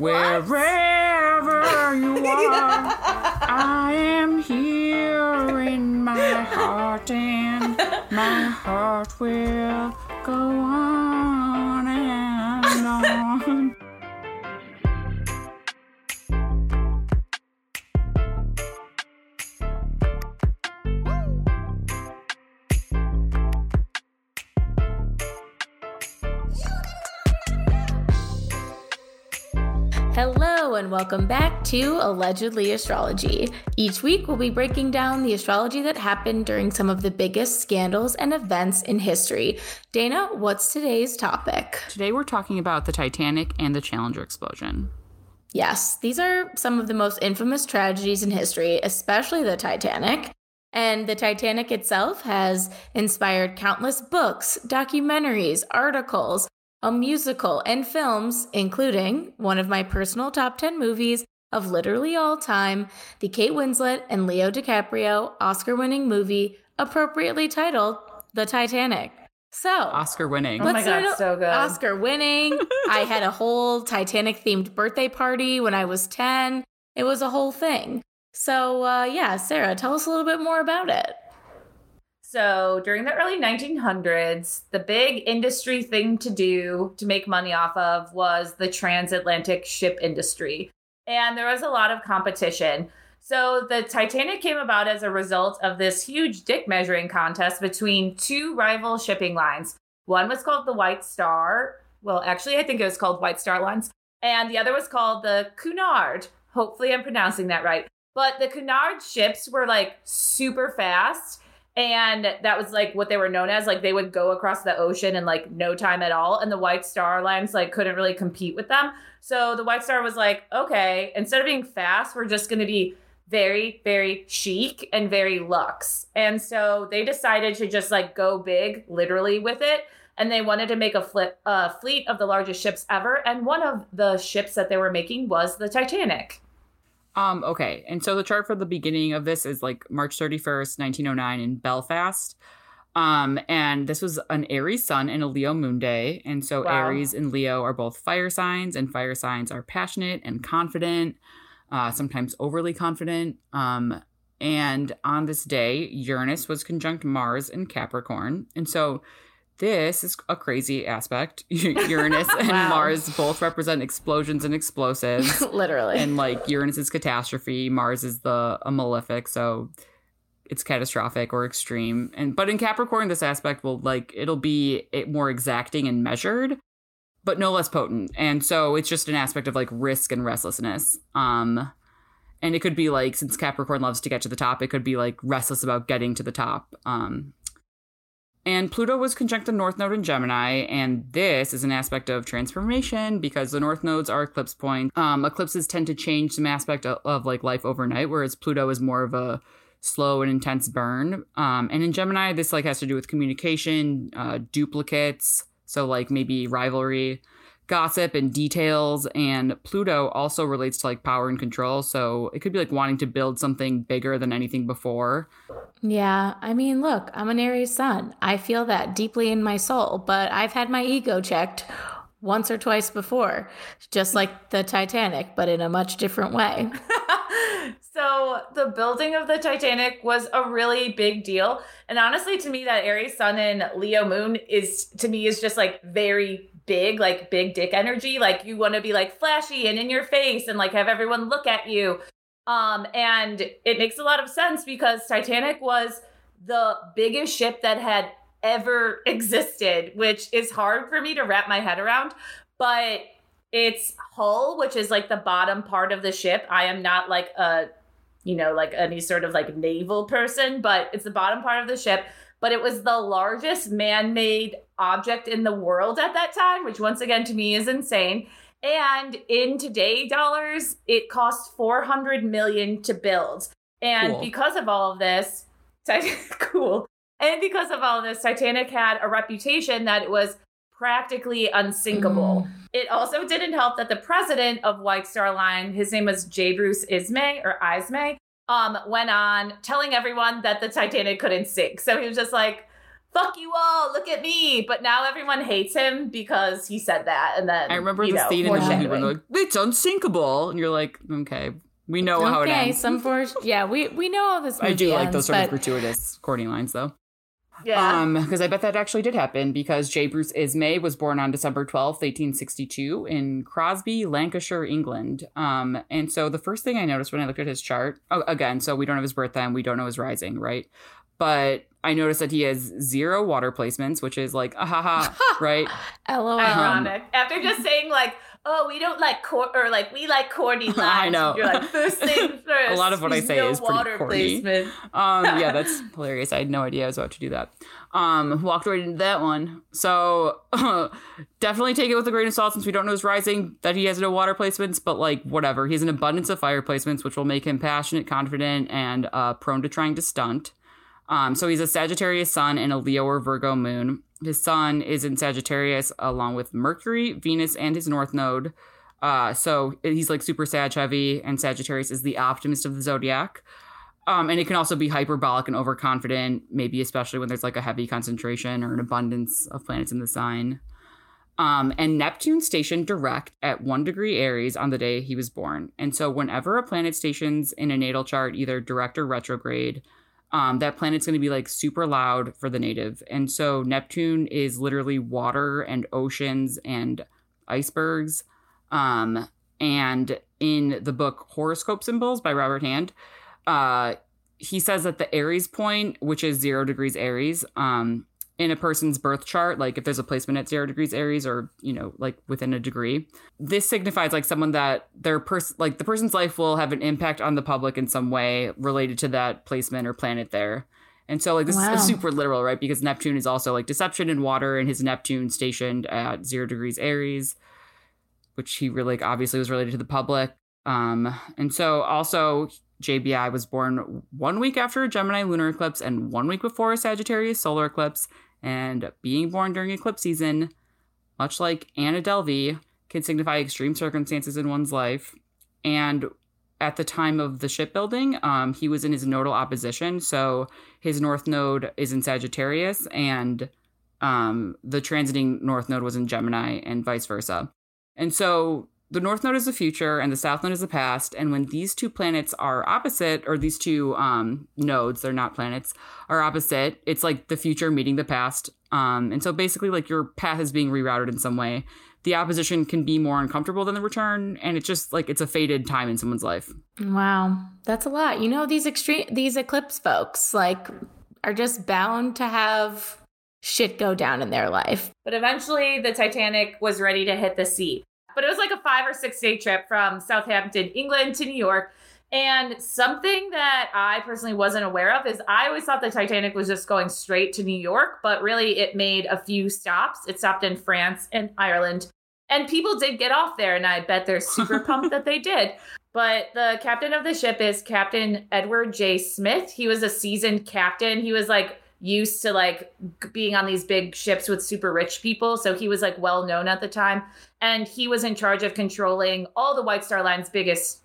Wherever you are, I am welcome back to Allegedly Astrology. Each week, we'll be breaking down the astrology that happened during some of the biggest scandals and events in history. Dana, what's today's topic? Today we're talking about the Titanic and the Challenger explosion. Yes, these are some of the most infamous tragedies in history, especially the Titanic. And the Titanic itself has inspired countless books, documentaries, articles, a musical, and films, including one of my personal top 10 movies of literally all time, the Kate Winslet and Leo DiCaprio Oscar winning movie, appropriately titled The Titanic. So, Oscar winning. Oh my god, start- so good. Oscar winning. I had a whole Titanic themed birthday party when I was 10. It was a whole thing. So, uh, yeah, Sarah, tell us a little bit more about it. So during the early 1900s, the big industry thing to do to make money off of was the transatlantic ship industry. And there was a lot of competition. So the Titanic came about as a result of this huge dick measuring contest between two rival shipping lines. One was called the White Star. Well, actually, I think it was called White Star Lines. And the other was called the Cunard. Hopefully, I'm pronouncing that right. But the Cunard ships were like super fast and that was like what they were known as like they would go across the ocean in like no time at all and the white star lines like couldn't really compete with them. So the white star was like okay instead of being fast we're just going to be very very chic and very luxe. And so they decided to just like go big literally with it. And they wanted to make a flip, uh, fleet of the largest ships ever. And one of the ships that they were making was the titanic Um, okay. And so the chart for the beginning of this is like March 31st, 1909 in Belfast. Um, and this was an Aries sun and a Leo moon day. And so Wow. Aries and Leo are both fire signs, and fire signs are passionate and confident, uh, sometimes overly confident. Um, and on this day, Uranus was conjunct Mars in Capricorn. And so this is a crazy aspect. Uranus and Wow. Mars both represent explosions and explosives Literally. and like Uranus is catastrophe, Mars is the a malefic, so it's catastrophic or extreme. And but in Capricorn, this aspect will like it'll be it more exacting and measured, but no less potent. And so it's just an aspect of like risk and restlessness. Um, and it could be like since Capricorn loves to get to the top, it could be like restless about getting to the top. Um, and Pluto was conjunct the North Node in Gemini, and this is an aspect of transformation because the North Nodes are eclipse points. Um, eclipses tend to change some aspect of, of like life overnight, whereas Pluto is more of a slow and intense burn. Um, and in Gemini, this like has to do with communication, uh, duplicates, so like maybe rivalry, gossip, and details. And Pluto also relates to like power and control, so it could be like wanting to build something bigger than anything before. Yeah, I mean, look, I'm an Aries sun. I feel that deeply in my soul, but I've had my ego checked once or twice before, just like the Titanic, but in a much different way. so the building of the Titanic was a really big deal. And honestly, to me, that Aries Sun and Leo Moon is to me is just like very big, like big dick energy. Like you want to be like flashy and in your face and like have everyone look at you. Um, and it makes a lot of sense because Titanic was the biggest ship that had ever existed, which is hard for me to wrap my head around. But its hull, which is like the bottom part of the ship, I am not like a, you know, like any sort of like naval person, but it's the bottom part of the ship. But it was the largest man made object in the world at that time, which once again to me is insane. And in today dollars, it cost 400 million to build. And Cool. because of all of this, cool. And because of all of this, Titanic had a reputation that it was practically unsinkable. Mm. It also didn't help that the president of White Star Line, his name was J. Bruce Ismay or Ismay, um, went on telling everyone that the Titanic couldn't sink. So he was just like, fuck you all, look at me. But now everyone hates him because he said that. And then I remember you the know, scene in the movie where they're like, it's unsinkable. And you're like, okay, we know how it ends. okay, ends. some for yeah, we we know all this. I do movie like those sort of gratuitous courting lines, though. Yeah. Um, because I bet that actually did happen because J. Bruce Ismay was born on December 12th, 1862 in Crosby, Lancashire, England. Um, and so the first thing I noticed when I looked at his chart, oh, again, so we don't have his birth time, we don't know his rising, right? But I noticed that he has zero water placements, which is like, ah ha ha, right? LOL. Ironic. After just saying like, oh, we don't like cor- or like we like corny lines. I know. You're like first thing first. A lot of what I say no is pretty water corny. Um, yeah, that's hilarious. I had no idea I was about to do that. Um, walked right into that one. So definitely take it with a grain of salt since we don't know his rising that he has no water placements, but like whatever. He has an abundance of fire placements, which will make him passionate, confident, and uh, prone to trying to stunt. Um, so he's a Sagittarius sun and a Leo or Virgo moon. His sun is in Sagittarius along with Mercury, Venus, and his North Node. Uh, so he's like super Sag heavy, and Sagittarius is the optimist of the zodiac. Um, and it can also be hyperbolic and overconfident, maybe especially when there's like a heavy concentration or an abundance of planets in the sign. Um, and Neptune stationed direct at one degree Aries on the day he was born. And so, whenever a planet stations in a natal chart, either direct or retrograde, um, that planet's going to be like super loud for the native. And so, Neptune is literally water and oceans and icebergs. Um, and in the book Horoscope Symbols by Robert Hand, uh, he says that the Aries point, which is zero degrees Aries, um, in a person's birth chart, like if there's a placement at zero degrees Aries or, you know, like within a degree, this signifies like someone that their person, like the person's life will have an impact on the public in some way related to that placement or planet there. And so, like, this Wow. is super literal, right? Because Neptune is also like deception in water, and his Neptune stationed at zero degrees Aries, which he really, like, obviously was related to the public. Um, and so also JBI was born one week after a Gemini lunar eclipse and one week before a Sagittarius solar eclipse. And being born during eclipse season, much like Anna Delvey, can signify extreme circumstances in one's life. And at the time of the shipbuilding, um, he was in his nodal opposition. So his north node is in Sagittarius, and um, the transiting north node was in Gemini, and vice versa. And so the north node is the future and the south node is the past and when these two planets are opposite or these two um, nodes they're not planets are opposite it's like the future meeting the past um, and so basically like your path is being rerouted in some way the opposition can be more uncomfortable than the return and it's just like it's a fated time in someone's life Wow, that's a lot. You know, these extreme these eclipse folks like are just bound to have shit go down in their life. But eventually, the Titanic was ready to hit the sea. But it was like a five or six day trip from Southampton, England to New York. And something that I personally wasn't aware of is I always thought the Titanic was just going straight to New York, but really it made a few stops. It stopped in France and Ireland. And people did get off there, and I bet they're super pumped that they did. But the captain of the ship is Captain Edward J. Smith. He was a seasoned captain. He was like used to like being on these big ships with super rich people. So he was like well known at the time. And he was in charge of controlling all the White Star Line's biggest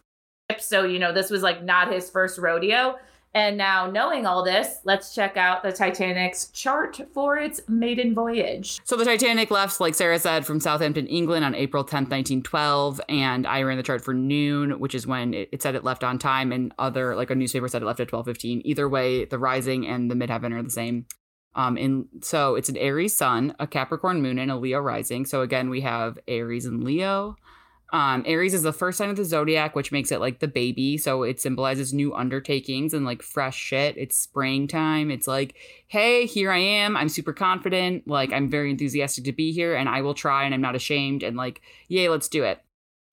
ships. So, you know, this was like not his first rodeo. And now, knowing all this, let's check out the Titanic's chart for its maiden voyage. So the Titanic left, like Sarah said, from Southampton, England on April 10th, 1912. And I ran the chart for noon, which is when it, it said it left on time. And other, like a newspaper said it left at 12.15. Either way, the rising and the midheaven are the same. Um, and so it's an Aries sun, a Capricorn moon, and a Leo rising. So again, we have Aries and Leo. Um, Aries is the first sign of the zodiac, which makes it like the baby. So it symbolizes new undertakings and like fresh shit. It's springtime. It's like, hey, here I am. I'm super confident. Like, I'm very enthusiastic to be here and I will try and I'm not ashamed. And like, yay, let's do it.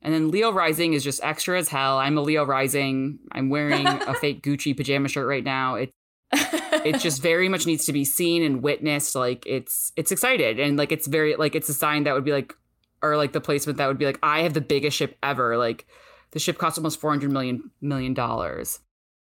And then Leo rising is just extra as hell. I'm a Leo rising. I'm wearing a fake Gucci pajama shirt right now. It it just very much needs to be seen and witnessed. Like it's it's excited and like it's very like it's a sign that would be like or like the placement that would be like I have the biggest ship ever. Like the ship cost almost four hundred million million dollars,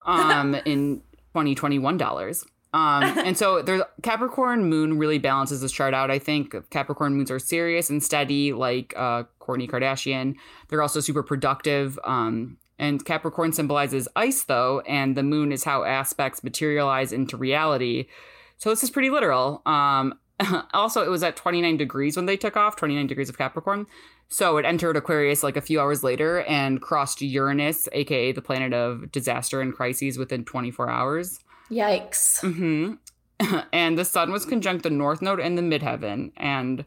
um, in twenty twenty one dollars. Um, and so there's Capricorn moon really balances this chart out. I think Capricorn moons are serious and steady, like uh, Kourtney Kardashian. They're also super productive. Um, and Capricorn symbolizes ice, though, and the moon is how aspects materialize into reality. So this is pretty literal. Um, also, it was at 29 degrees when they took off, 29 degrees of Capricorn. So it entered Aquarius like a few hours later and crossed Uranus, aka the planet of disaster and crises, within 24 hours. Yikes. hmm and the sun was conjunct the north node and the midheaven. And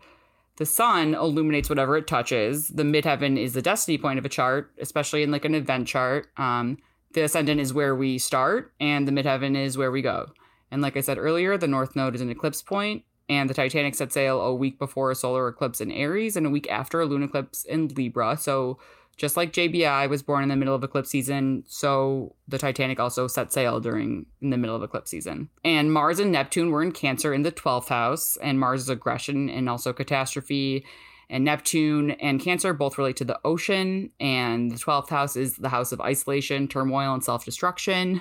the sun illuminates whatever it touches. The midheaven is the destiny point of a chart, especially in like an event chart. Um, the ascendant is where we start, and the midheaven is where we go. And like I said earlier, the north node is an eclipse point, and the Titanic set sail a week before a solar eclipse in Aries and a week after a lunar eclipse in Libra. So just like JBI was born in the middle of eclipse season, so the Titanic also set sail during in the middle of eclipse season. And Mars and Neptune were in Cancer in the 12th house, and Mars is aggression and also catastrophe. And Neptune and Cancer both relate to the ocean, and the 12th house is the house of isolation, turmoil, and self destruction.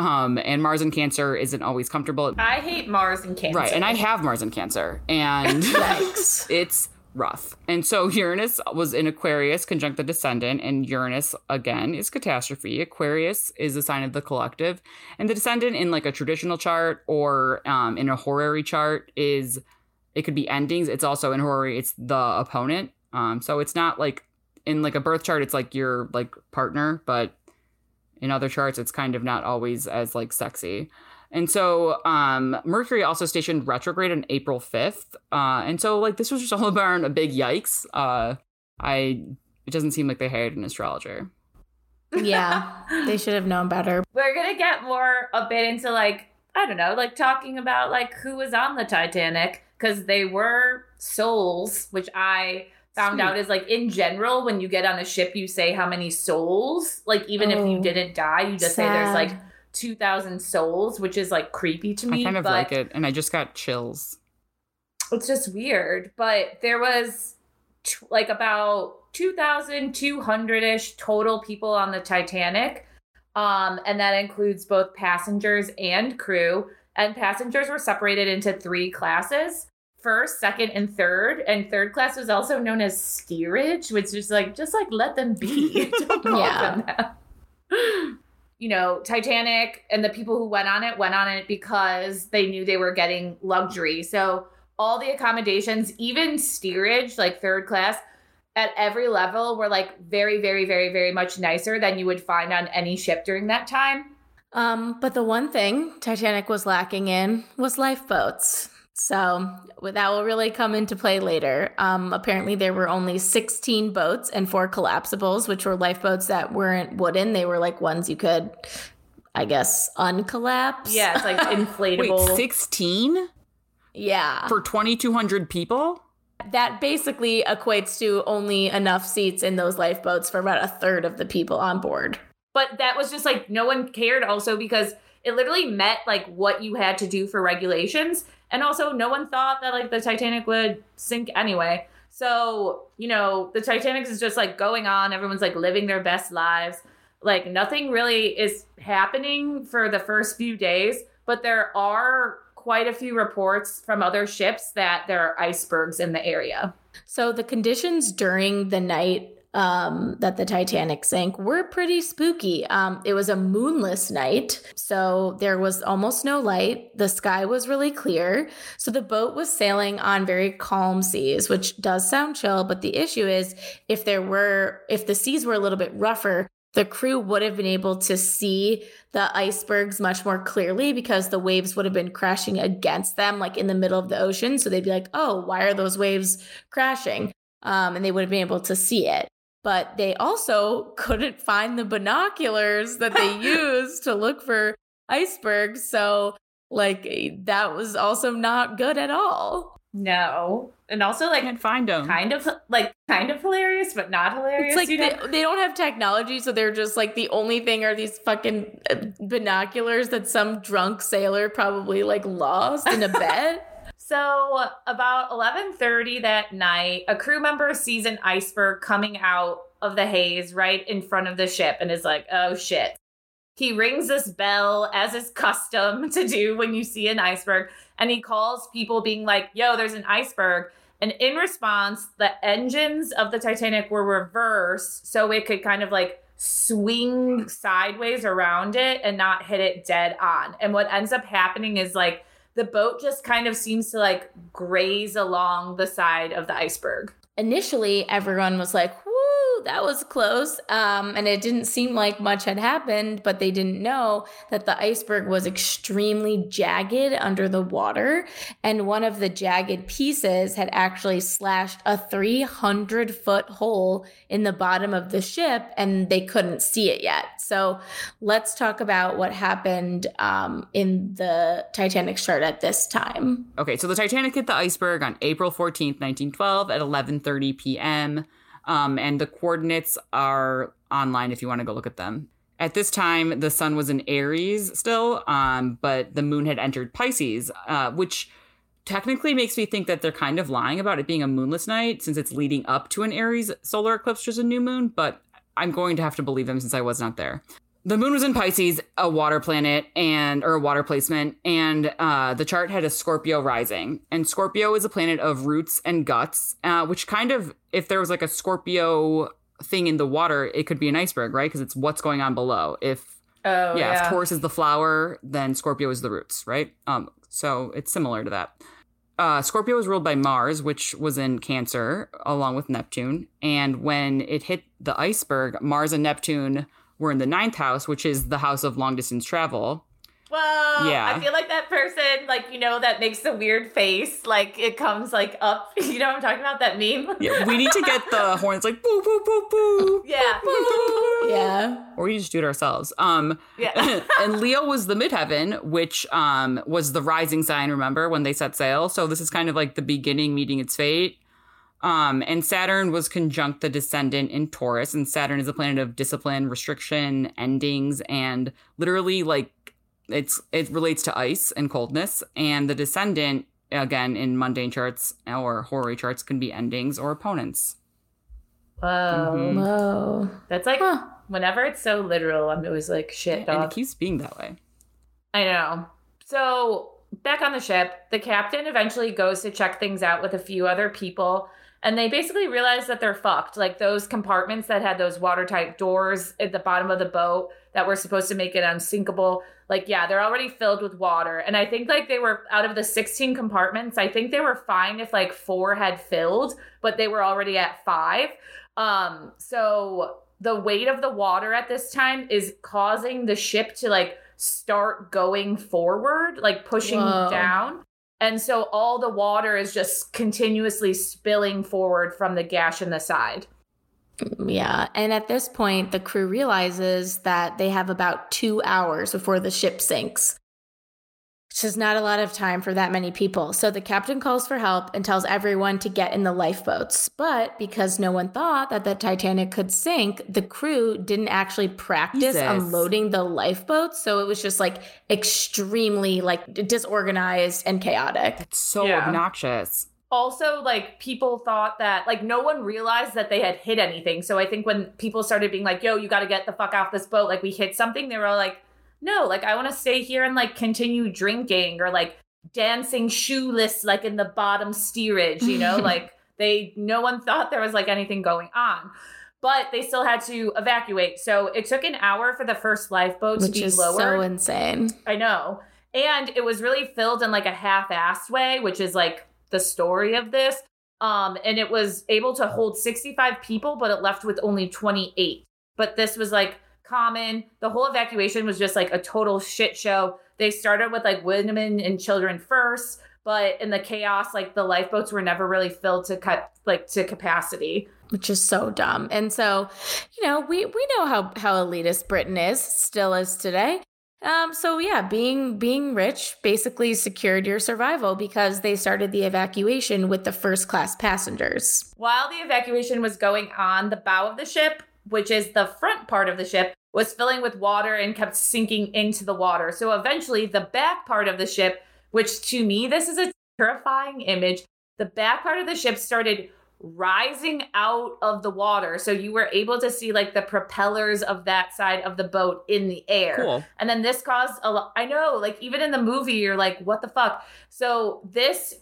Um, and Mars and Cancer isn't always comfortable. I hate Mars and Cancer. Right, and I have Mars and Cancer, and it's rough. And so Uranus was in Aquarius, conjunct the descendant, and Uranus again is catastrophe. Aquarius is a sign of the collective, and the descendant in like a traditional chart or um, in a horary chart is it could be endings. It's also in horary, it's the opponent. Um, so it's not like in like a birth chart, it's like your like partner, but in other charts, it's kind of not always as like sexy. And so um, Mercury also stationed retrograde on April 5th. Uh, and so like this was just all about a big yikes. Uh, I it doesn't seem like they hired an astrologer. Yeah, they should have known better. We're gonna get more a bit into like I don't know, like talking about like who was on the Titanic because they were souls, which I found Sweet. out is like in general when you get on a ship you say how many souls like even if you Oh, didn't die you just say there's like 2000 souls which is like creepy to me I kind of like it, and I just got chills. it's just weird but there was t- like about 2200ish total people on the titanic um and that includes both passengers and crew and passengers were separated into three classes first second and third and third class was also known as steerage which is like just like let them be Yeah. them you know, Titanic and the people who went on it went on it because they knew they were getting luxury. So all the accommodations, even steerage, like third class, at every level were like very, very, very, very much nicer than you would find on any ship during that time. Um, but the one thing Titanic was lacking in was lifeboats. So that will really come into play later. Um, apparently, there were only 16 boats and four collapsibles, which were lifeboats that weren't wooden. They were like ones you could, I guess, uncollapse. Yeah, it's like Wait, inflatable. 16 yeah. for 2,200 people? that basically equates to only enough seats in those lifeboats for about a third of the people on board. but that was just like no one cared also because it literally met like what you had to do for regulations and also no one thought that like the titanic would sink anyway. So you know the titanic is just like going on. Everyone's like living their best lives. Like nothing really is happening for the first few days but there are quite a few reports from other ships that there are icebergs in the area. So the conditions during the night um, that the Titanic sank were pretty spooky. Um, it was a moonless night, so there was almost no light. The sky was really clear. So the boat was sailing on very calm seas, which does sound chill, but the issue is if there were, if the seas were a little bit rougher, the crew would have been able to see the icebergs much more clearly because the waves would have been crashing against them, like in the middle of the ocean. So they'd be like, oh, why are those waves crashing? Um, and they would have been able to see it. But they also couldn't find the binoculars that they used to look for icebergs. So, like, that was also not good at all. no and also like can't find them. kind of like kind of hilarious, but not hilarious. It's like they, they don't have technology, so they're just like the only thing are these fucking uh, binoculars that some drunk sailor probably like lost in a bed. So about eleven thirty that night, a crew member sees an iceberg coming out of the haze right in front of the ship and is like, "Oh shit." He rings this bell as is custom to do when you see an iceberg, and he calls people, being like, "Yo, there's an iceberg." And in response, the engines of the Titanic were reversed so it could kind of like swing sideways around it and not hit it dead on. And what ends up happening is like the boat just kind of seems to like graze along the side of the iceberg. Initially, everyone was like, that was close. Um, and it didn't seem like much had happened, but they didn't know that the iceberg was extremely jagged under the water. And one of the jagged pieces had actually slashed a 300 foot hole in the bottom of the ship, and they couldn't see it yet. So let's talk about what happened um, in the Titanic chart at this time. Okay, so the Titanic hit the iceberg on April 14th, 1912 at 11:30 p.m. Um, and the coordinates are online if you want to go look at them. At this time, the sun was in Aries still, um, but the moon had entered Pisces, uh, which technically makes me think that they're kind of lying about it being a moonless night since it's leading up to an Aries solar eclipse, which is a new moon, but I'm going to have to believe them since I was not there the moon was in Pisces, a water planet and or a water placement, and uh, the chart had a Scorpio rising. And Scorpio is a planet of roots and guts, uh, which kind of, if there was like a Scorpio thing in the water, it could be an iceberg, right? Because it's what's going on below. If oh yeah, yeah, if Taurus is the flower, then Scorpio is the roots, right? Um, so it's similar to that. Uh, Scorpio was ruled by Mars, which was in Cancer, along with Neptune. And when it hit the iceberg, Mars and Neptune we're in the ninth house, which is the house of long distance travel. Well, yeah. I feel like that person, like, you know, that makes the weird face, like it comes like up. You know what I'm talking about? That meme? Yeah, we need to get the horns like boo boo boo boo. Yeah. Boo. Yeah. Or we just do it ourselves. Um yeah. and Leo was the midheaven, which um was the rising sign, remember, when they set sail. So this is kind of like the beginning meeting its fate. Um, and Saturn was conjunct the descendant in Taurus, and Saturn is a planet of discipline, restriction, endings, and literally like it's it relates to ice and coldness. And the descendant, again, in mundane charts or horary charts, can be endings or opponents. Whoa, mm-hmm. whoa, that's like huh. whenever it's so literal, I'm always like shit. Dog. And it keeps being that way. I know. So back on the ship, the captain eventually goes to check things out with a few other people and they basically realize that they're fucked. Like those compartments that had those watertight doors at the bottom of the boat that were supposed to make it unsinkable. Like, yeah, they're already filled with water. And I think like they were out of the 16 compartments, I think they were fine if like four had filled, but they were already at five. Um, so the weight of the water at this time is causing the ship to like start going forward, like pushing Whoa. down. And so all the water is just continuously spilling forward from the gash in the side. Yeah. And at this point, the crew realizes that they have about two hours before the ship sinks which is not a lot of time for that many people. So the captain calls for help and tells everyone to get in the lifeboats. But because no one thought that the Titanic could sink, the crew didn't actually practice Jesus. unloading the lifeboats. So it was just like extremely like disorganized and chaotic. It's so yeah. obnoxious also like people thought that like no one realized that they had hit anything so i think when people started being like yo you got to get the fuck off this boat like we hit something they were all like no, like I want to stay here and like continue drinking or like dancing shoeless like in the bottom steerage, you know, like they no one thought there was like anything going on. But they still had to evacuate. So it took an hour for the first lifeboat Which to be is lowered. So insane. I know. And it was really filled in like a half-assed way, which is like the story of this. Um, and it was able to hold 65 people, but it left with only 28. But this was like common. The whole evacuation was just like a total shit show. They started with like women and children first, but in the chaos, like the lifeboats were never really filled to cut like to capacity. Which is so dumb. And so, you know, we we know how how elitist Britain is, still is today. Um, so yeah, being being rich basically secured your survival because they started the evacuation with the first class passengers. While the evacuation was going on, the bow of the ship, which is the front part of the ship, was filling with water and kept sinking into the water. So eventually, the back part of the ship, which to me, this is a terrifying image, the back part of the ship started rising out of the water. So you were able to see like the propellers of that side of the boat in the air. Cool. And then this caused a lot. I know, like, even in the movie, you're like, what the fuck? So this,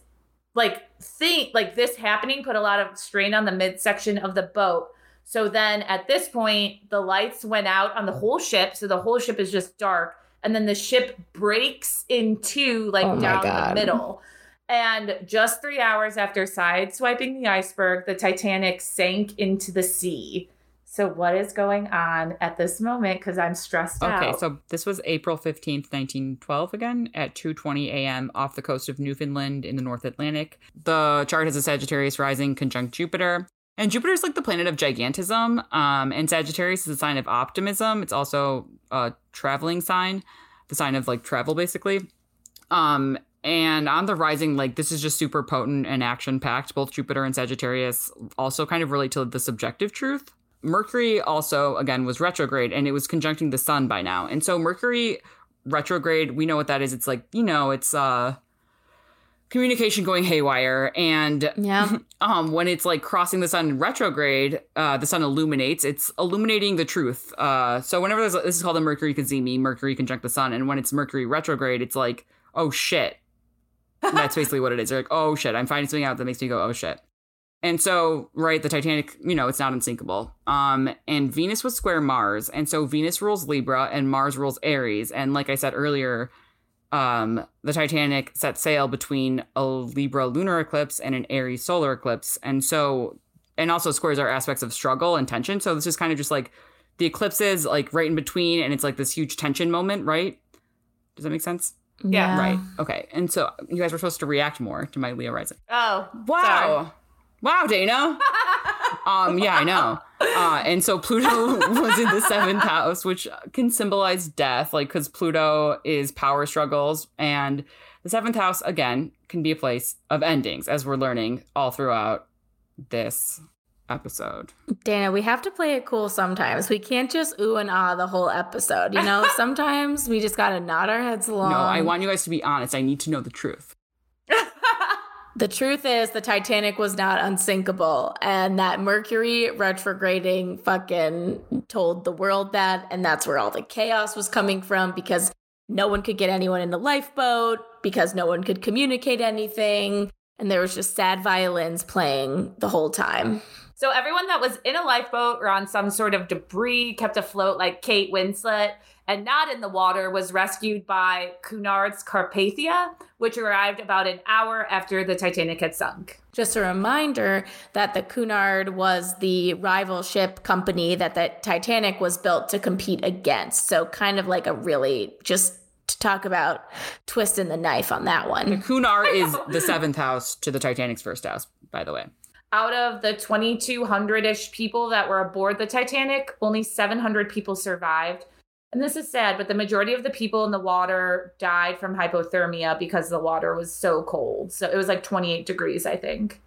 like, thing, like, this happening put a lot of strain on the midsection of the boat so then at this point, the lights went out on the whole ship. So the whole ship is just dark. and then the ship breaks in two, like Oh my down the God. middle. And just three hours after sideswiping the iceberg, the Titanic sank into the sea. So, what is going on at this moment? Because I'm stressed out. Okay, so this was April 15th, 1912 again at 2:20 a.m. off the coast of Newfoundland in the North Atlantic. The chart has a Sagittarius rising conjunct Jupiter. And Jupiter's like the planet of gigantism, um, and Sagittarius is a sign of optimism. It's also a traveling sign, the sign of like travel, basically. Um, and on the rising, like this is just super potent and action packed. Both Jupiter and Sagittarius also kind of relate to the subjective truth. Mercury also, again, was retrograde and it was conjuncting the sun by now. And so Mercury retrograde, we know what that is. It's like, you know, it's uh communication going haywire and Yeah. um when it's like crossing the sun retrograde uh the sun illuminates it's illuminating the truth. Uh so whenever there's this is called the mercury cazimi mercury conjunct the sun and when it's mercury retrograde it's like oh shit. That's basically what it is. You're like oh shit i'm finding something out that makes me go oh shit. And so right the titanic you know it's not unsinkable. Um and venus was square mars and so venus rules libra and mars rules aries. And like i said earlier um, the Titanic set sail between a Libra lunar eclipse and an Aries solar eclipse. And so, and also squares are aspects of struggle and tension. So this is kind of just like the eclipses, like right in between, and it's like this huge tension moment, right? Does that make sense? Yeah, Right. Okay. And so you guys were supposed to react more to my Leo rising. Oh, Wow. Wow, Dana. um, yeah, I know. Uh, and so Pluto was in the seventh house, which can symbolize death, like because Pluto is power struggles, and the seventh house again can be a place of endings, as we're learning all throughout this episode. Dana, we have to play it cool sometimes. We can't just ooh and ah the whole episode. You know, sometimes we just gotta nod our heads along. no, I want you guys to be honest. I need to know the truth. The truth is, the Titanic was not unsinkable, and that Mercury retrograding fucking told the world that, and that's where all the chaos was coming from because no one could get anyone in the lifeboat, because no one could communicate anything, and there was just sad violins playing the whole time. So everyone that was in a lifeboat or on some sort of debris kept afloat like Kate Winslet and not in the water was rescued by Cunard's Carpathia, which arrived about an hour after the Titanic had sunk. Just a reminder that the Cunard was the rival ship company that the Titanic was built to compete against. So, kind of like a really just to talk about twisting the knife on that one. Cunard is the seventh house to the Titanic's first house, by the way. Out of the 2,200 ish people that were aboard the Titanic, only 700 people survived. And this is sad, but the majority of the people in the water died from hypothermia because the water was so cold. So it was like 28 degrees, I think.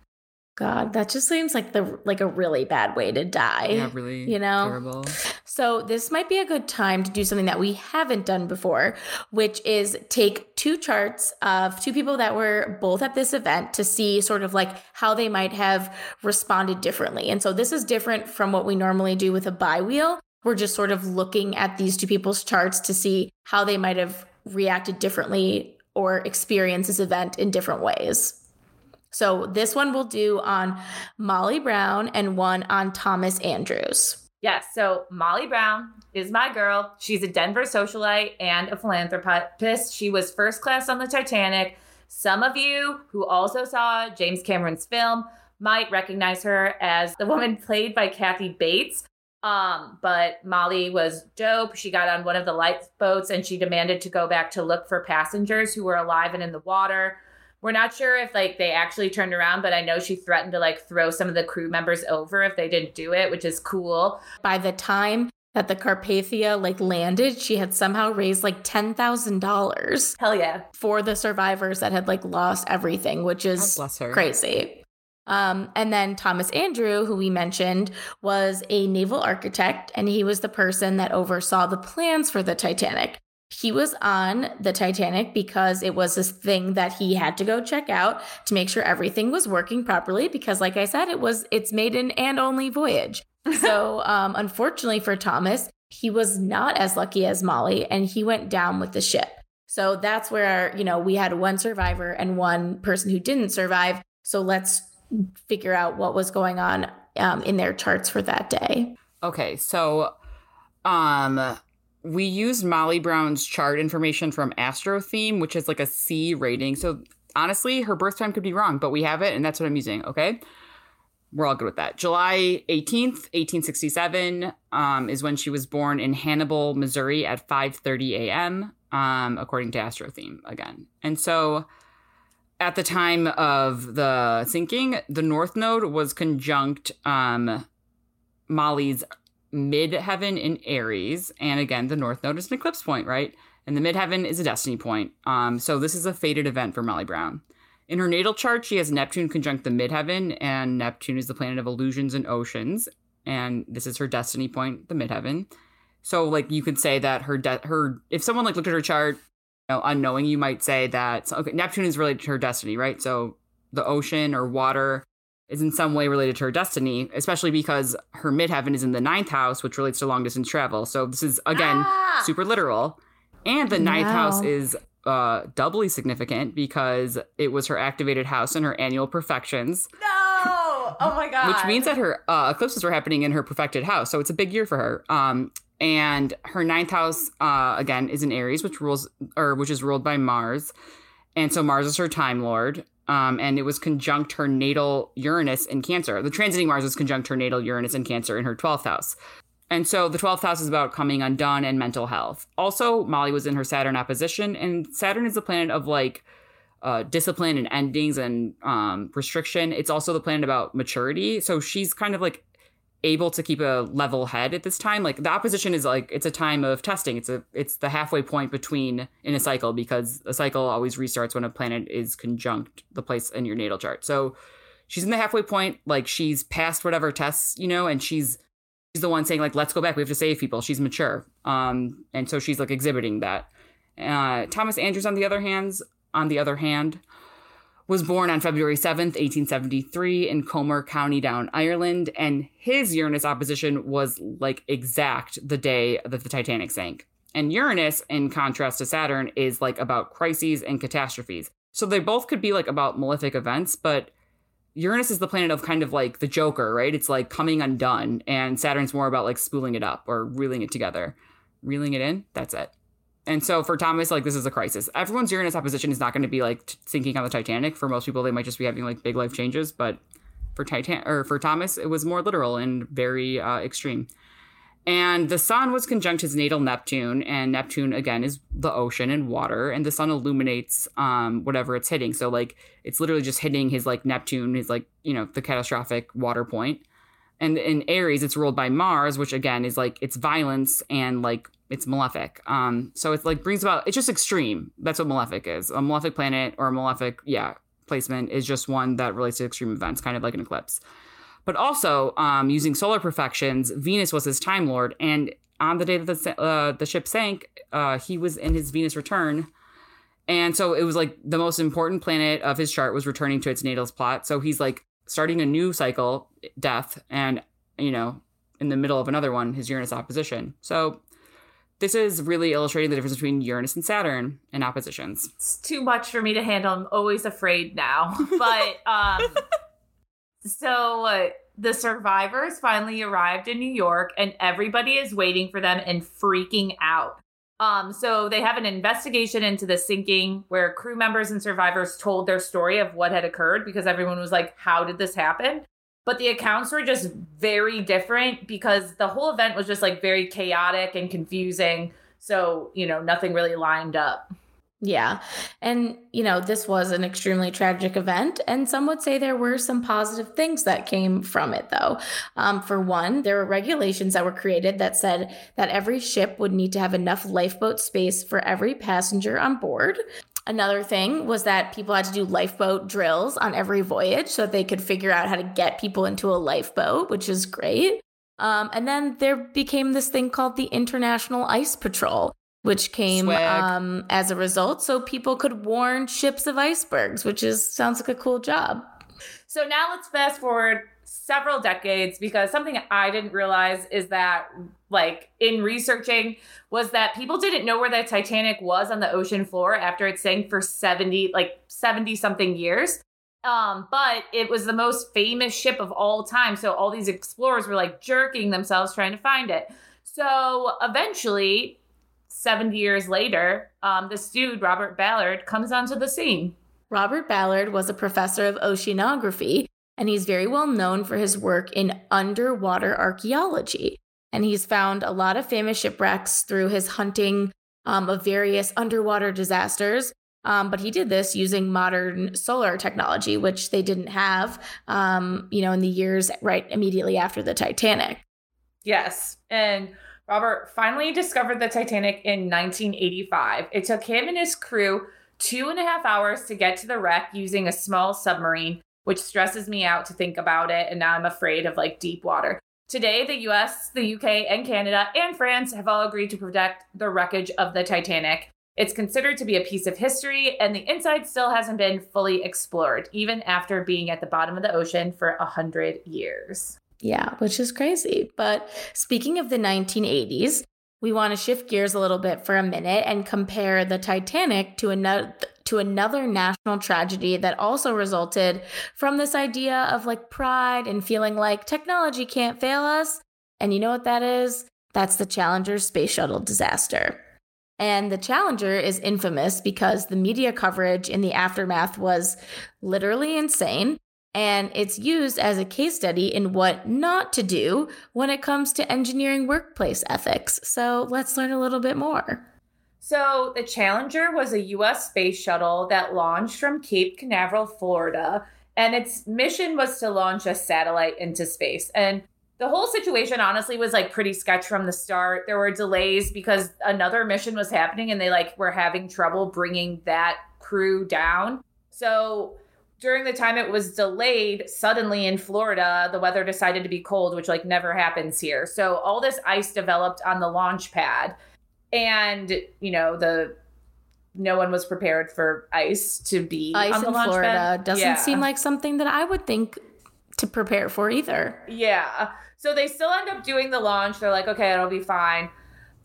God, that just seems like the like a really bad way to die. Yeah, really you know? terrible. So, this might be a good time to do something that we haven't done before, which is take two charts of two people that were both at this event to see sort of like how they might have responded differently. And so, this is different from what we normally do with a bi wheel. We're just sort of looking at these two people's charts to see how they might have reacted differently or experienced this event in different ways. So, this one we'll do on Molly Brown and one on Thomas Andrews. Yes. So Molly Brown is my girl. She's a Denver socialite and a philanthropist. She was first class on the Titanic. Some of you who also saw James Cameron's film might recognize her as the woman played by Kathy Bates. Um, but Molly was dope. She got on one of the lifeboats and she demanded to go back to look for passengers who were alive and in the water. We're not sure if like they actually turned around, but I know she threatened to like throw some of the crew members over if they didn't do it, which is cool. By the time that the Carpathia like landed, she had somehow raised like $10,000 Hell yeah. for the survivors that had like lost everything, which is God bless her. crazy. Um, and then Thomas Andrew, who we mentioned, was a naval architect, and he was the person that oversaw the plans for the Titanic. He was on the Titanic because it was this thing that he had to go check out to make sure everything was working properly. Because, like I said, it was its maiden and only voyage. so, um, unfortunately for Thomas, he was not as lucky as Molly, and he went down with the ship. So that's where you know we had one survivor and one person who didn't survive. So let's figure out what was going on um, in their charts for that day. Okay, so um we used Molly Brown's chart information from Astrotheme, which is like a C rating. So honestly, her birth time could be wrong, but we have it, and that's what I'm using. Okay. We're all good with that. July 18th, 1867, um, is when she was born in Hannibal, Missouri at 5:30 a.m. Um, according to Astrotheme again. And so at the time of the sinking, the North Node was conjunct um, Molly's midheaven in Aries, and again, the North Node is an eclipse point, right? And the midheaven is a destiny point. Um, so this is a fated event for Molly Brown. In her natal chart, she has Neptune conjunct the midheaven, and Neptune is the planet of illusions and oceans, and this is her destiny point, the midheaven. So, like, you could say that her de- her if someone like looked at her chart, know, unknowing, you might say that okay, Neptune is related to her destiny, right? So, the ocean or water is in some way related to her destiny, especially because her midheaven is in the ninth house, which relates to long distance travel. So, this is again Ah! super literal. And the ninth Wow. house is uh, doubly significant because it was her activated house and her annual perfections, No! Oh my god. which means that her uh, eclipses were happening in her perfected house. So it's a big year for her. Um, and her ninth house uh, again is in Aries, which rules or which is ruled by Mars, and so Mars is her time lord. Um, and it was conjunct her natal Uranus in Cancer. The transiting Mars was conjunct her natal Uranus in Cancer in her twelfth house. And so the 12th house is about coming undone and mental health. Also, Molly was in her Saturn opposition, and Saturn is the planet of like uh, discipline and endings and um, restriction. It's also the planet about maturity. So she's kind of like able to keep a level head at this time. Like the opposition is like it's a time of testing. It's a it's the halfway point between in a cycle because a cycle always restarts when a planet is conjunct the place in your natal chart. So she's in the halfway point. Like she's passed whatever tests, you know, and she's she's the one saying like let's go back we have to save people she's mature um and so she's like exhibiting that uh thomas andrews on the other hands on the other hand was born on february 7th 1873 in Comber county down ireland and his uranus opposition was like exact the day that the titanic sank and uranus in contrast to saturn is like about crises and catastrophes so they both could be like about malefic events but Uranus is the planet of kind of like the Joker, right? It's like coming undone, and Saturn's more about like spooling it up or reeling it together, reeling it in. That's it. And so for Thomas, like this is a crisis. Everyone's Uranus opposition is not going to be like sinking on the Titanic. For most people, they might just be having like big life changes. But for Titan or for Thomas, it was more literal and very uh, extreme. And the sun was conjunct his natal Neptune, and Neptune again is the ocean and water, and the sun illuminates um whatever it's hitting. So like it's literally just hitting his like Neptune, his like you know the catastrophic water point. And in Aries, it's ruled by Mars, which again is like it's violence and like it's malefic. Um, so it's like brings about it's just extreme. That's what malefic is. A malefic planet or a malefic yeah placement is just one that relates to extreme events, kind of like an eclipse but also um, using solar perfections, Venus was his time lord, and on the day that the uh, the ship sank, uh, he was in his Venus return, and so it was like the most important planet of his chart was returning to its natal plot. So he's like starting a new cycle, death, and you know, in the middle of another one, his Uranus opposition. So this is really illustrating the difference between Uranus and Saturn in oppositions. it's too much for me to handle. I'm always afraid now. But um so uh, the survivors finally arrived in New York and everybody is waiting for them and freaking out. Um so they have an investigation into the sinking where crew members and survivors told their story of what had occurred because everyone was like how did this happen? But the accounts were just very different because the whole event was just like very chaotic and confusing. So, you know, nothing really lined up. Yeah. And, you know, this was an extremely tragic event. And some would say there were some positive things that came from it, though. Um, for one, there were regulations that were created that said that every ship would need to have enough lifeboat space for every passenger on board. Another thing was that people had to do lifeboat drills on every voyage so that they could figure out how to get people into a lifeboat, which is great. Um, and then there became this thing called the International Ice Patrol, which came um, as a result so people could warn ships of icebergs, which is sounds like a cool job. So now let's fast forward several decades because something I didn't realize is that like in researching was that people didn't know where the Titanic was on the ocean floor after it sank for 70 like 70 something years. Um but it was the most famous ship of all time so all these explorers were like jerking themselves trying to find it. So eventually 70 years later, um, this dude, Robert Ballard, comes onto the scene. Robert Ballard was a professor of oceanography, and he's very well known for his work in underwater archaeology. And he's found a lot of famous shipwrecks through his hunting um, of various underwater disasters. Um, but he did this using modern sonar technology, which they didn't have, um, you know, in the years right immediately after the Titanic. Yes. And Robert finally discovered the Titanic in 1985. It took him and his crew two and a half hours to get to the wreck using a small submarine, which stresses me out to think about it. And now I'm afraid of like deep water. Today, the US, the UK, and Canada and France have all agreed to protect the wreckage of the Titanic. It's considered to be a piece of history, and the inside still hasn't been fully explored, even after being at the bottom of the ocean for a hundred years. Yeah, which is crazy. But speaking of the 1980s, we want to shift gears a little bit for a minute and compare the Titanic to another to another national tragedy that also resulted from this idea of like pride and feeling like technology can't fail us. And you know what that is? That's the Challenger space shuttle disaster. And the Challenger is infamous because the media coverage in the aftermath was literally insane and it's used as a case study in what not to do when it comes to engineering workplace ethics. So let's learn a little bit more. So, the Challenger was a US space shuttle that launched from Cape Canaveral, Florida, and its mission was to launch a satellite into space. And the whole situation honestly was like pretty sketch from the start. There were delays because another mission was happening and they like were having trouble bringing that crew down. So, during the time it was delayed suddenly in Florida, the weather decided to be cold, which like never happens here. So all this ice developed on the launch pad. And, you know, the no one was prepared for ice to be ice on the in launch Florida pad. doesn't Yeah. seem like something that I would think to prepare for either. Yeah. So they still end up doing the launch. They're like, okay, it'll be fine.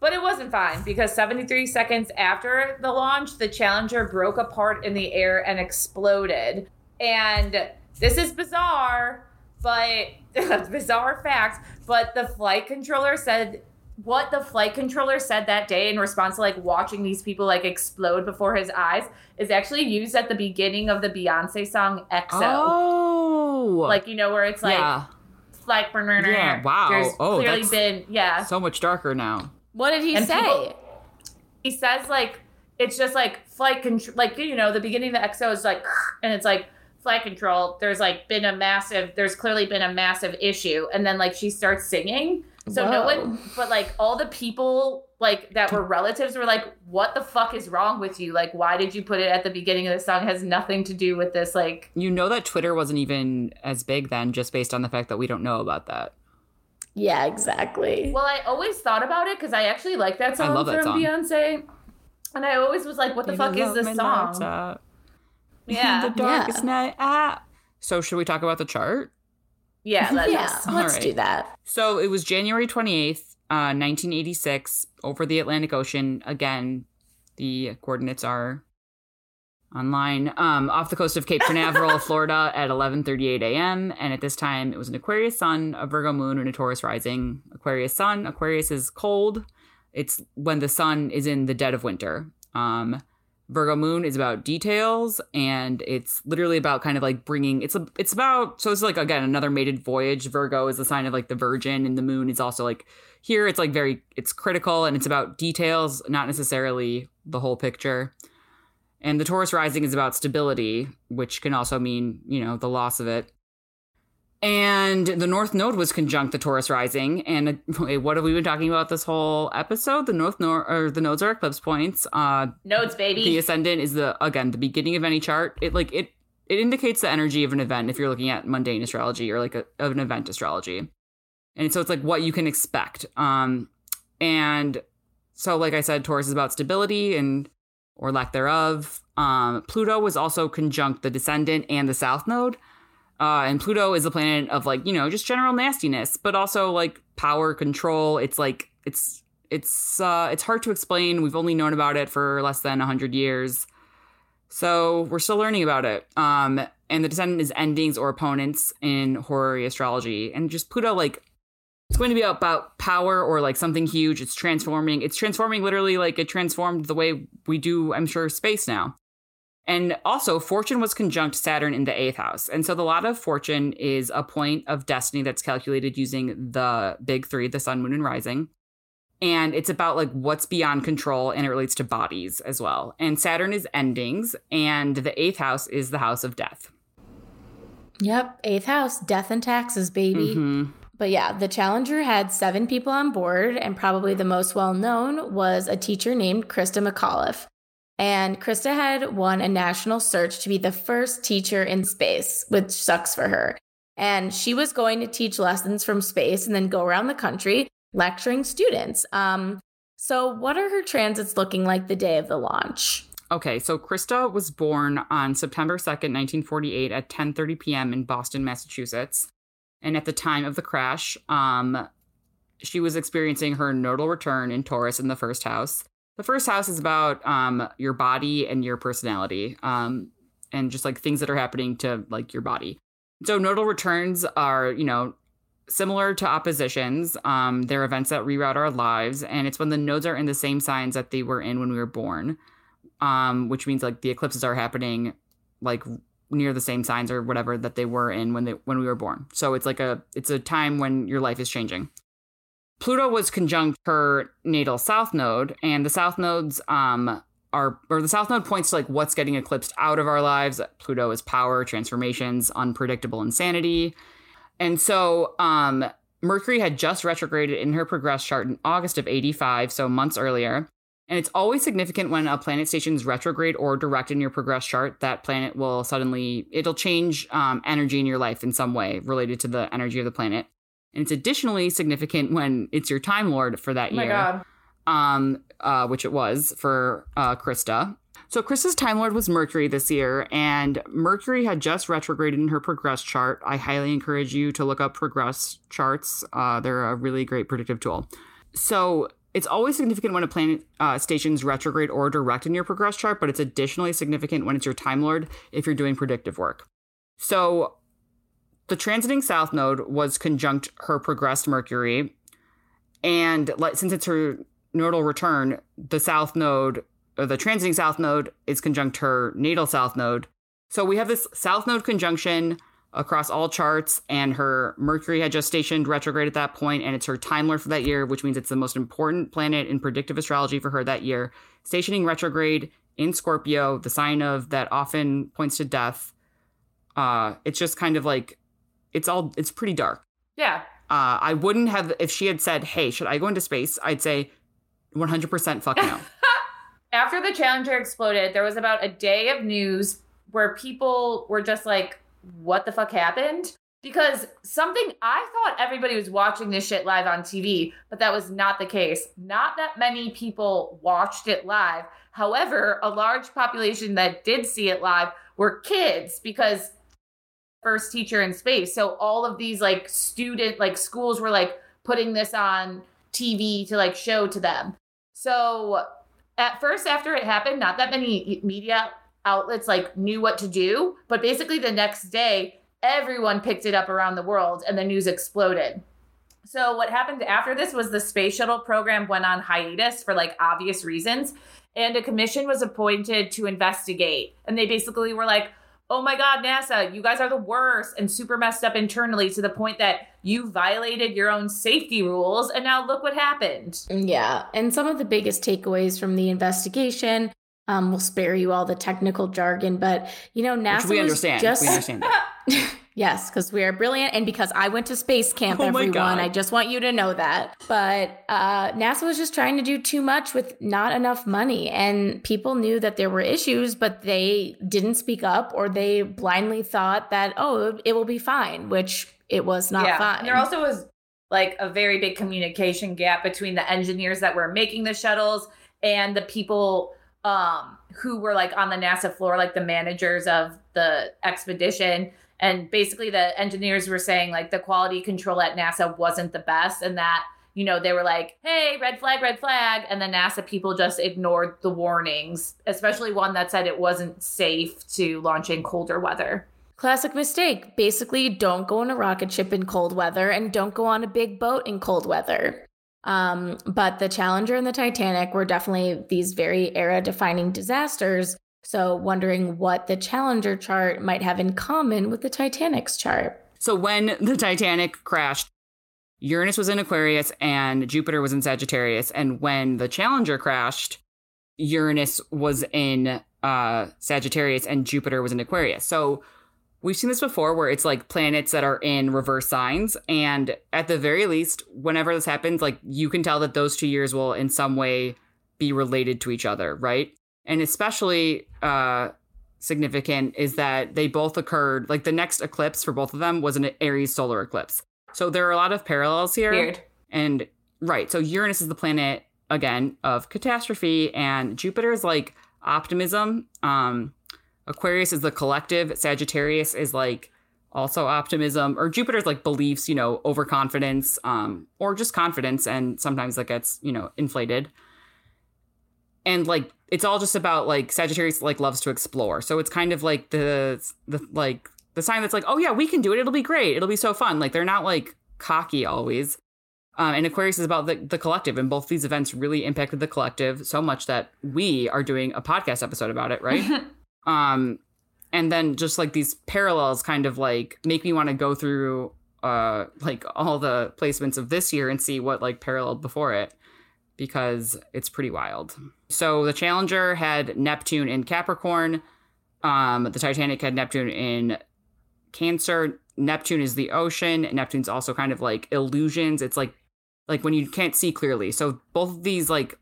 But it wasn't fine because 73 seconds after the launch, the Challenger broke apart in the air and exploded. And this is bizarre, but bizarre fact. But the flight controller said what the flight controller said that day in response to like watching these people like explode before his eyes is actually used at the beginning of the Beyonce song XO. Oh, Like, you know, where it's like, yeah, like, Yeah, wow. There's Oh, clearly been, yeah. so much darker now. What did he And say? people- he says like it's just like flight control like you know the beginning of the XO is like and it's like flight control there's like been a massive there's clearly been a massive issue and then like she starts singing so no one but like all the people like that were relatives were like what the fuck is wrong with you like why did you put it at the beginning of the song it has nothing to do with this like You know that Twitter wasn't even as big then, just based on the fact that we don't know about that. yeah, exactly. well i always thought about it because i actually like that song love that from song. beyonce and i always was like what the fuck is this song yeah the darkest Yeah. night. Ah. So should we talk about the chart? Yeah let's yeah, All let's right. do that. So it was January 28th, uh, 1986, over the Atlantic Ocean. Again, the coordinates are online. Um, off the coast of Cape Canaveral, Florida, at 11:38 a.m. And at this time, it was an Aquarius Sun, a Virgo Moon, and a Taurus Rising. Aquarius Sun. Aquarius is cold. It's when the sun is in the dead of winter. Um, Virgo Moon is about details, and it's literally about kind of like bringing. It's a. It's about. So it's like again another mated voyage. Virgo is a sign of like the Virgin, and the Moon is also like here. It's like very. It's critical, and it's about details, not necessarily the whole picture. And the Taurus rising is about stability, which can also mean, you know, the loss of it. And the North Node was conjunct the Taurus rising. And wait, what have we been talking about this whole episode? The North Node or the nodes are eclipse points. Uh, nodes baby the ascendant is the again the beginning of any chart. It like it it indicates the energy of an event if you're looking at mundane astrology or like a, of an event astrology. And so it's like what you can expect. Um and so like I said Taurus is about stability and or lack thereof. Um Pluto was also conjunct the descendant and the south node. Uh, and Pluto is a planet of like, you know, just general nastiness, but also like power control. It's like it's it's uh it's hard to explain. We've only known about it for less than 100 years. So, we're still learning about it. Um and the descendant is endings or opponents in horary astrology. And just Pluto like It's going to be about power or like something huge. It's transforming. It's transforming literally like it transformed the way we do, I'm sure, space now. And also, Fortune was conjunct Saturn in the eighth house. And so the lot of Fortune is a point of destiny that's calculated using the big three, the sun, moon, and rising. And it's about like what's beyond control and it relates to bodies as well. And Saturn is endings, and the eighth house is the house of death. Yep, eighth house, death and taxes, baby. Mhm. But yeah, the Challenger had seven people on board, and probably the most well known was a teacher named Christa McAuliffe. And Christa had won a national search to be the first teacher in space, which sucks for her. And she was going to teach lessons from space and then go around the country lecturing students. Um, so, what are her transits looking like the day of the launch? Okay, so Christa was born on September 2nd, 1948 at 10:30 p.m. in Boston, Massachusetts. And at the time of the crash, um she was experiencing her nodal return in Taurus in the first house. The first house is about um your body and your personality. Um and just like things that are happening to like your body. So nodal returns are, you know, similar to oppositions. Um they're events that reroute our lives and it's when the nodes are in the same signs that they were in when we were born um, which means like the eclipses are happening like near the same signs or whatever that they were in when they when we were born. So it's like a it's a time when your life is changing. Pluto was conjunct her natal south node, and the south nodes um are or the south node points to like what's getting eclipsed out of our lives. Pluto is power, transformations, unpredictable insanity. And so um Mercury had just retrograded in her progress chart in August of 85, so months earlier. And it's always significant when a planet stations retrograde or direct in your progress chart. That planet will suddenly it'll change um, energy in your life in some way related to the energy of the planet. And it's additionally significant when it's your Time Lord for that Oh my year, god. um, uh, which it was for uh, Christa. So Christa's Time Lord was Mercury this year, and Mercury had just retrograded in her progress chart. I highly encourage you to look up progress charts. Uh, they're a really great predictive tool. So it's always significant when a planet uh, stations retrograde or direct in your progress chart, but it's additionally significant when it's your Time Lord if you're doing predictive work. So the transiting South Node was conjunct her progressed Mercury, and since it's her nodal return, the South Node, or the transiting South Node, is conjunct her natal South Node. So we have this South Node conjunction across all charts, and her Mercury had just stationed retrograde at that point, and it's her Time for that year, which means it's the most important planet in predictive astrology for her that year. Stationing retrograde in Scorpio, the sign of that often points to death. Uh, it's just kind of like it's all it's pretty dark. Yeah. Uh, I wouldn't have if she had said, "Hey, should I go into space?" I'd say, "100% fuck no." After the Challenger exploded, there was about a day of news where people were just like, what the fuck happened? Because something I thought everybody was watching this shit live on TV, but that was not the case. Not that many people watched it live. However, a large population that did see it live were kids because first teacher in space. So all of these like student like schools were like putting this on TV to like show to them. So at first after it happened, not that many media outlets like knew what to do, but basically the next day everyone picked it up around the world and the news exploded. So what happened after this was the space shuttle program went on hiatus for like obvious reasons and a commission was appointed to investigate. And they basically were like, "Oh my god, NASA, you guys are the worst and super messed up internally to the point that you violated your own safety rules and now look what happened." Yeah. And some of the biggest takeaways from the investigation, um, we'll spare you all the technical jargon, but you know, NASA Which we was understand. just we understand that. yes, because we are brilliant, and because I went to space camp, Oh everyone. I just want you to know that. But uh, NASA was just trying to do too much with not enough money, and people knew that there were issues, but they didn't speak up, or they blindly thought that oh, it will be fine, which it was not fine. And there also was like a very big communication gap between the engineers that were making the shuttles and the people um who were like on the NASA floor like the managers of the expedition and basically the engineers were saying like the quality control at NASA wasn't the best and that you know they were like hey red flag red flag and the NASA people just ignored the warnings especially one that said it wasn't safe to launch in colder weather Classic mistake. Basically, don't go on a rocket ship in cold weather and don't go on a big boat in cold weather. Um, but the Challenger and the Titanic were definitely these very era defining disasters. So, wondering what the Challenger chart might have in common with the Titanic's chart. So, when the Titanic crashed, Uranus was in Aquarius and Jupiter was in Sagittarius. And when the Challenger crashed, Uranus was in uh, Sagittarius and Jupiter was in Aquarius. So we've seen this before where it's like planets that are in reverse signs. And at the very least, whenever this happens, like you can tell that those two years will in some way be related to each other, right? And especially uh, significant is that they both occurred, like the next eclipse for both of them was an Aries solar eclipse. So there are a lot of parallels here. Weird. And right, so Uranus is the planet again of catastrophe, and Jupiter is like optimism. Um, Aquarius is the collective. Sagittarius is like also optimism, or Jupiter's like beliefs, you know, overconfidence, um, or just confidence, and sometimes that gets you know inflated. And like it's all just about like Sagittarius like loves to explore, so it's kind of like the the like the sign that's like, oh yeah, we can do it. It'll be great. It'll be so fun. Like they're not like cocky always. Um, and Aquarius is about the, the collective, and both these events really impacted the collective so much that we are doing a podcast episode about it, right? um, and then just like these parallels kind of like make me want to go through uh like all the placements of this year and see what like paralleled before it because it's pretty wild. So the Challenger had Neptune in Capricorn. Um, the Titanic had Neptune in Cancer. Neptune is the ocean. Neptune's also kind of like illusions. It's like like when you can't see clearly. So both of these like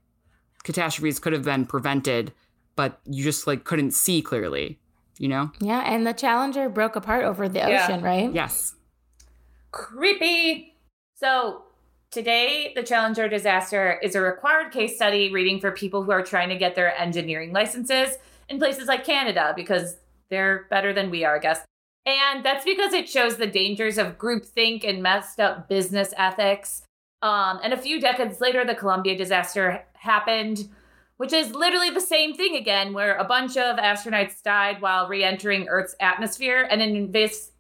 catastrophes could have been prevented, but you just like couldn't see clearly, you know? Yeah, and the Challenger broke apart over the Yeah. ocean, right? Yes. Creepy. So today, the Challenger disaster is a required case study reading for people who are trying to get their engineering licenses in places like Canada because they're better than we are, I guess. And that's because it shows the dangers of groupthink and messed up business ethics. Um, and a few decades later, the Columbia disaster happened, which is literally the same thing again, where a bunch of astronauts died while re-entering Earth's atmosphere, and an,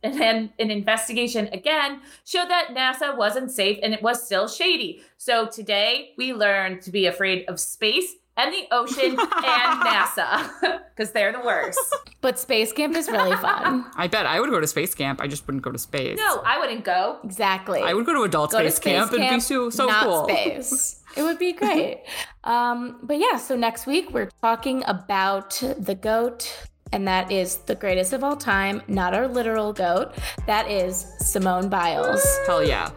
and an an investigation again showed that NASA wasn't safe and it was still shady. So today we learned to be afraid of space and the ocean and NASA because they're the worst. But Space Camp is really fun. I bet I would go to space camp. I just wouldn't go to space. No, I wouldn't go. exactly. I would go to adult Go to space, camp. It'd be so, so not cool. space. It would be great. um, but yeah, so next week we're talking about the goat, and that is the greatest of all time, not our literal goat. That is Simone Biles. Hell yeah.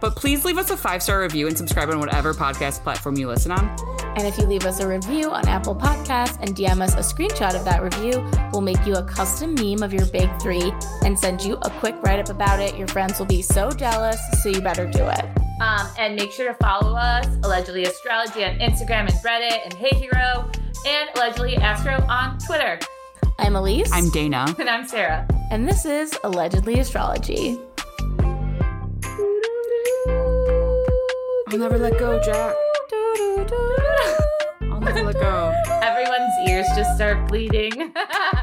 But please leave us a five star review and subscribe on whatever podcast platform you listen on. And if you leave us a review on Apple Podcasts and DM us a screenshot of that review, we'll make you a custom meme of your big three and send you a quick write up about it. Your friends will be so jealous, so you better do it. Um, and make sure to follow us, Allegedly Astrology on Instagram and Reddit, and Hey Hero, and Allegedly Astro on Twitter. I'm Elise. I'm Dana. And I'm Sarah. and this is Allegedly Astrology. I'll never let go, Jack. Go. Everyone's ears just start bleeding.